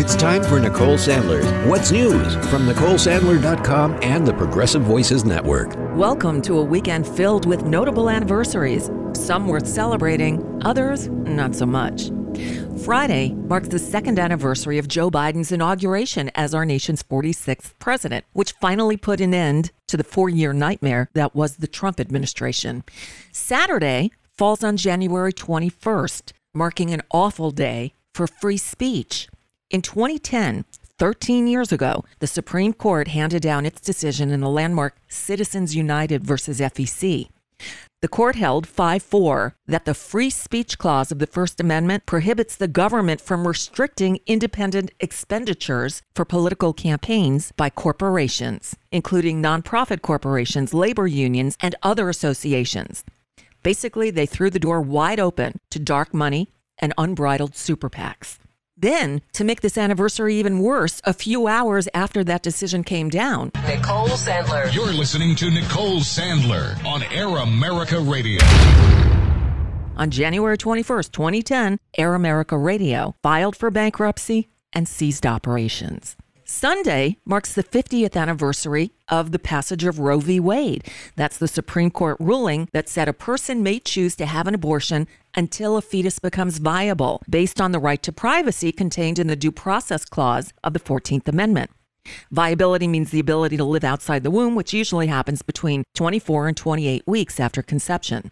It's time for Nicole Sandler's What's News from NicoleSandler.com and the Progressive Voices Network. Welcome to a weekend filled with notable anniversaries, some worth celebrating, others not so much. Friday marks the second anniversary of Joe Biden's inauguration as our nation's 46th president, which finally put an end to the four year nightmare that was the Trump administration. Saturday falls on January 21st, marking an awful day for free speech. In 2010, 13 years ago, the Supreme Court handed down its decision in the landmark Citizens United versus FEC. The court held 5 4 that the free speech clause of the First Amendment prohibits the government from restricting independent expenditures for political campaigns by corporations, including nonprofit corporations, labor unions, and other associations. Basically, they threw the door wide open to dark money and unbridled super PACs. Then, to make this anniversary even worse, a few hours after that decision came down, Nicole Sandler. You're listening to Nicole Sandler on Air America Radio. on January 21st, 2010, Air America Radio filed for bankruptcy and ceased operations. Sunday marks the 50th anniversary of the passage of Roe v. Wade. That's the Supreme Court ruling that said a person may choose to have an abortion until a fetus becomes viable, based on the right to privacy contained in the Due Process Clause of the 14th Amendment. Viability means the ability to live outside the womb, which usually happens between 24 and 28 weeks after conception.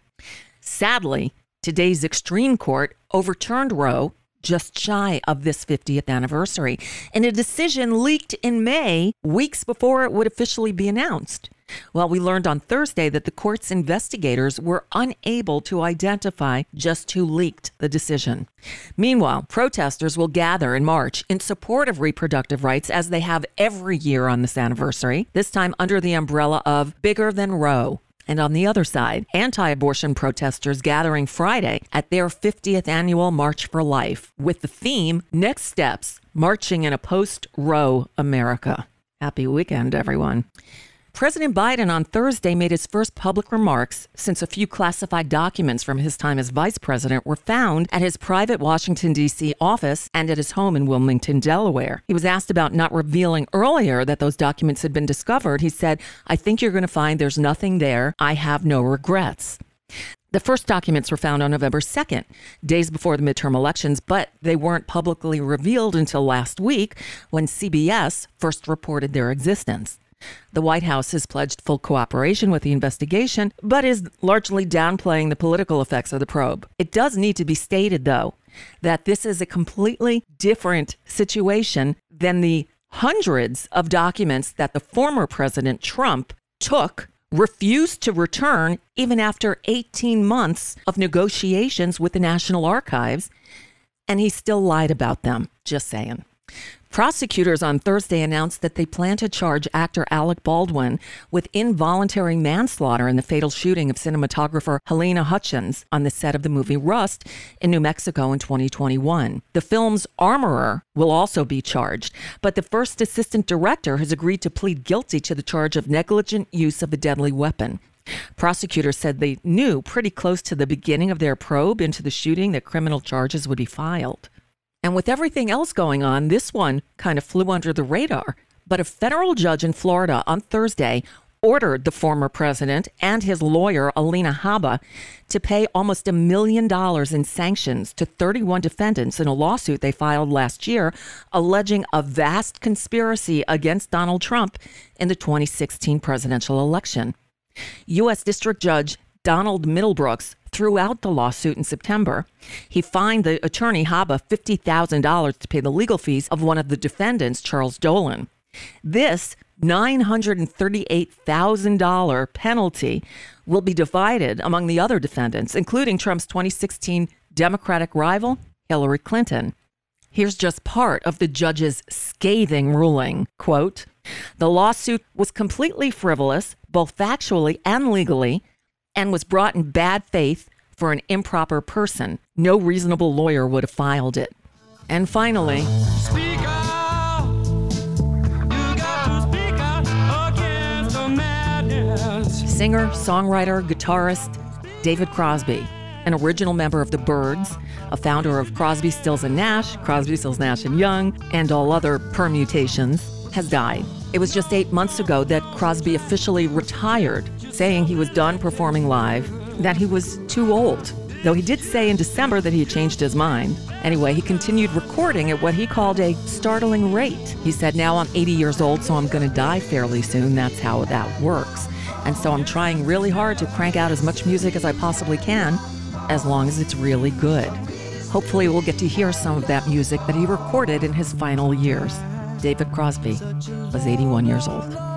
Sadly, today's extreme court overturned Roe just shy of this 50th anniversary in a decision leaked in May, weeks before it would officially be announced. Well, we learned on Thursday that the court's investigators were unable to identify just who leaked the decision. Meanwhile, protesters will gather in March in support of reproductive rights as they have every year on this anniversary, this time under the umbrella of Bigger Than Roe. And on the other side, anti abortion protesters gathering Friday at their 50th annual March for Life with the theme Next Steps Marching in a Post Roe America. Happy weekend, everyone. President Biden on Thursday made his first public remarks since a few classified documents from his time as vice president were found at his private Washington, D.C. office and at his home in Wilmington, Delaware. He was asked about not revealing earlier that those documents had been discovered. He said, I think you're going to find there's nothing there. I have no regrets. The first documents were found on November 2nd, days before the midterm elections, but they weren't publicly revealed until last week when CBS first reported their existence. The White House has pledged full cooperation with the investigation, but is largely downplaying the political effects of the probe. It does need to be stated, though, that this is a completely different situation than the hundreds of documents that the former President Trump took, refused to return even after 18 months of negotiations with the National Archives, and he still lied about them. Just saying. Prosecutors on Thursday announced that they plan to charge actor Alec Baldwin with involuntary manslaughter in the fatal shooting of cinematographer Halyna Hutchins on the set of the movie Rust in New Mexico in 2021. The film's armorer will also be charged, but the first assistant director has agreed to plead guilty to the charge of negligent use of a deadly weapon. Prosecutors said they knew pretty close to the beginning of their probe into the shooting that criminal charges would be filed. And with everything else going on, this one kind of flew under the radar. But a federal judge in Florida on Thursday ordered the former president and his lawyer, Alina Habba, to pay almost a million dollars in sanctions to 31 defendants in a lawsuit they filed last year alleging a vast conspiracy against Donald Trump in the 2016 presidential election. U.S. District Judge Donald Middlebrooks threw out the lawsuit in September. He fined the attorney Habba $50,000 to pay the legal fees of one of the defendants, Charles Dolan. This $938,000 penalty will be divided among the other defendants, including Trump's 2016 Democratic rival, Hillary Clinton. Here's just part of the judge's scathing ruling. Quote, the lawsuit was completely frivolous, both factually and legally, and was brought in bad faith for an improper person. No reasonable lawyer would have filed it. And finally, Speak out. You gotta speak out the madness. singer, songwriter, guitarist David Crosby, an original member of the Byrds, a founder of Crosby, Stills and Nash, Crosby, Stills, Nash and Young, and all other permutations, has died. It was just eight months ago that Crosby officially retired, saying he was done performing live, that he was too old. Though he did say in December that he had changed his mind. Anyway, he continued recording at what he called a startling rate. He said, Now I'm 80 years old, so I'm going to die fairly soon. That's how that works. And so I'm trying really hard to crank out as much music as I possibly can, as long as it's really good. Hopefully, we'll get to hear some of that music that he recorded in his final years. David Crosby was 81 years old.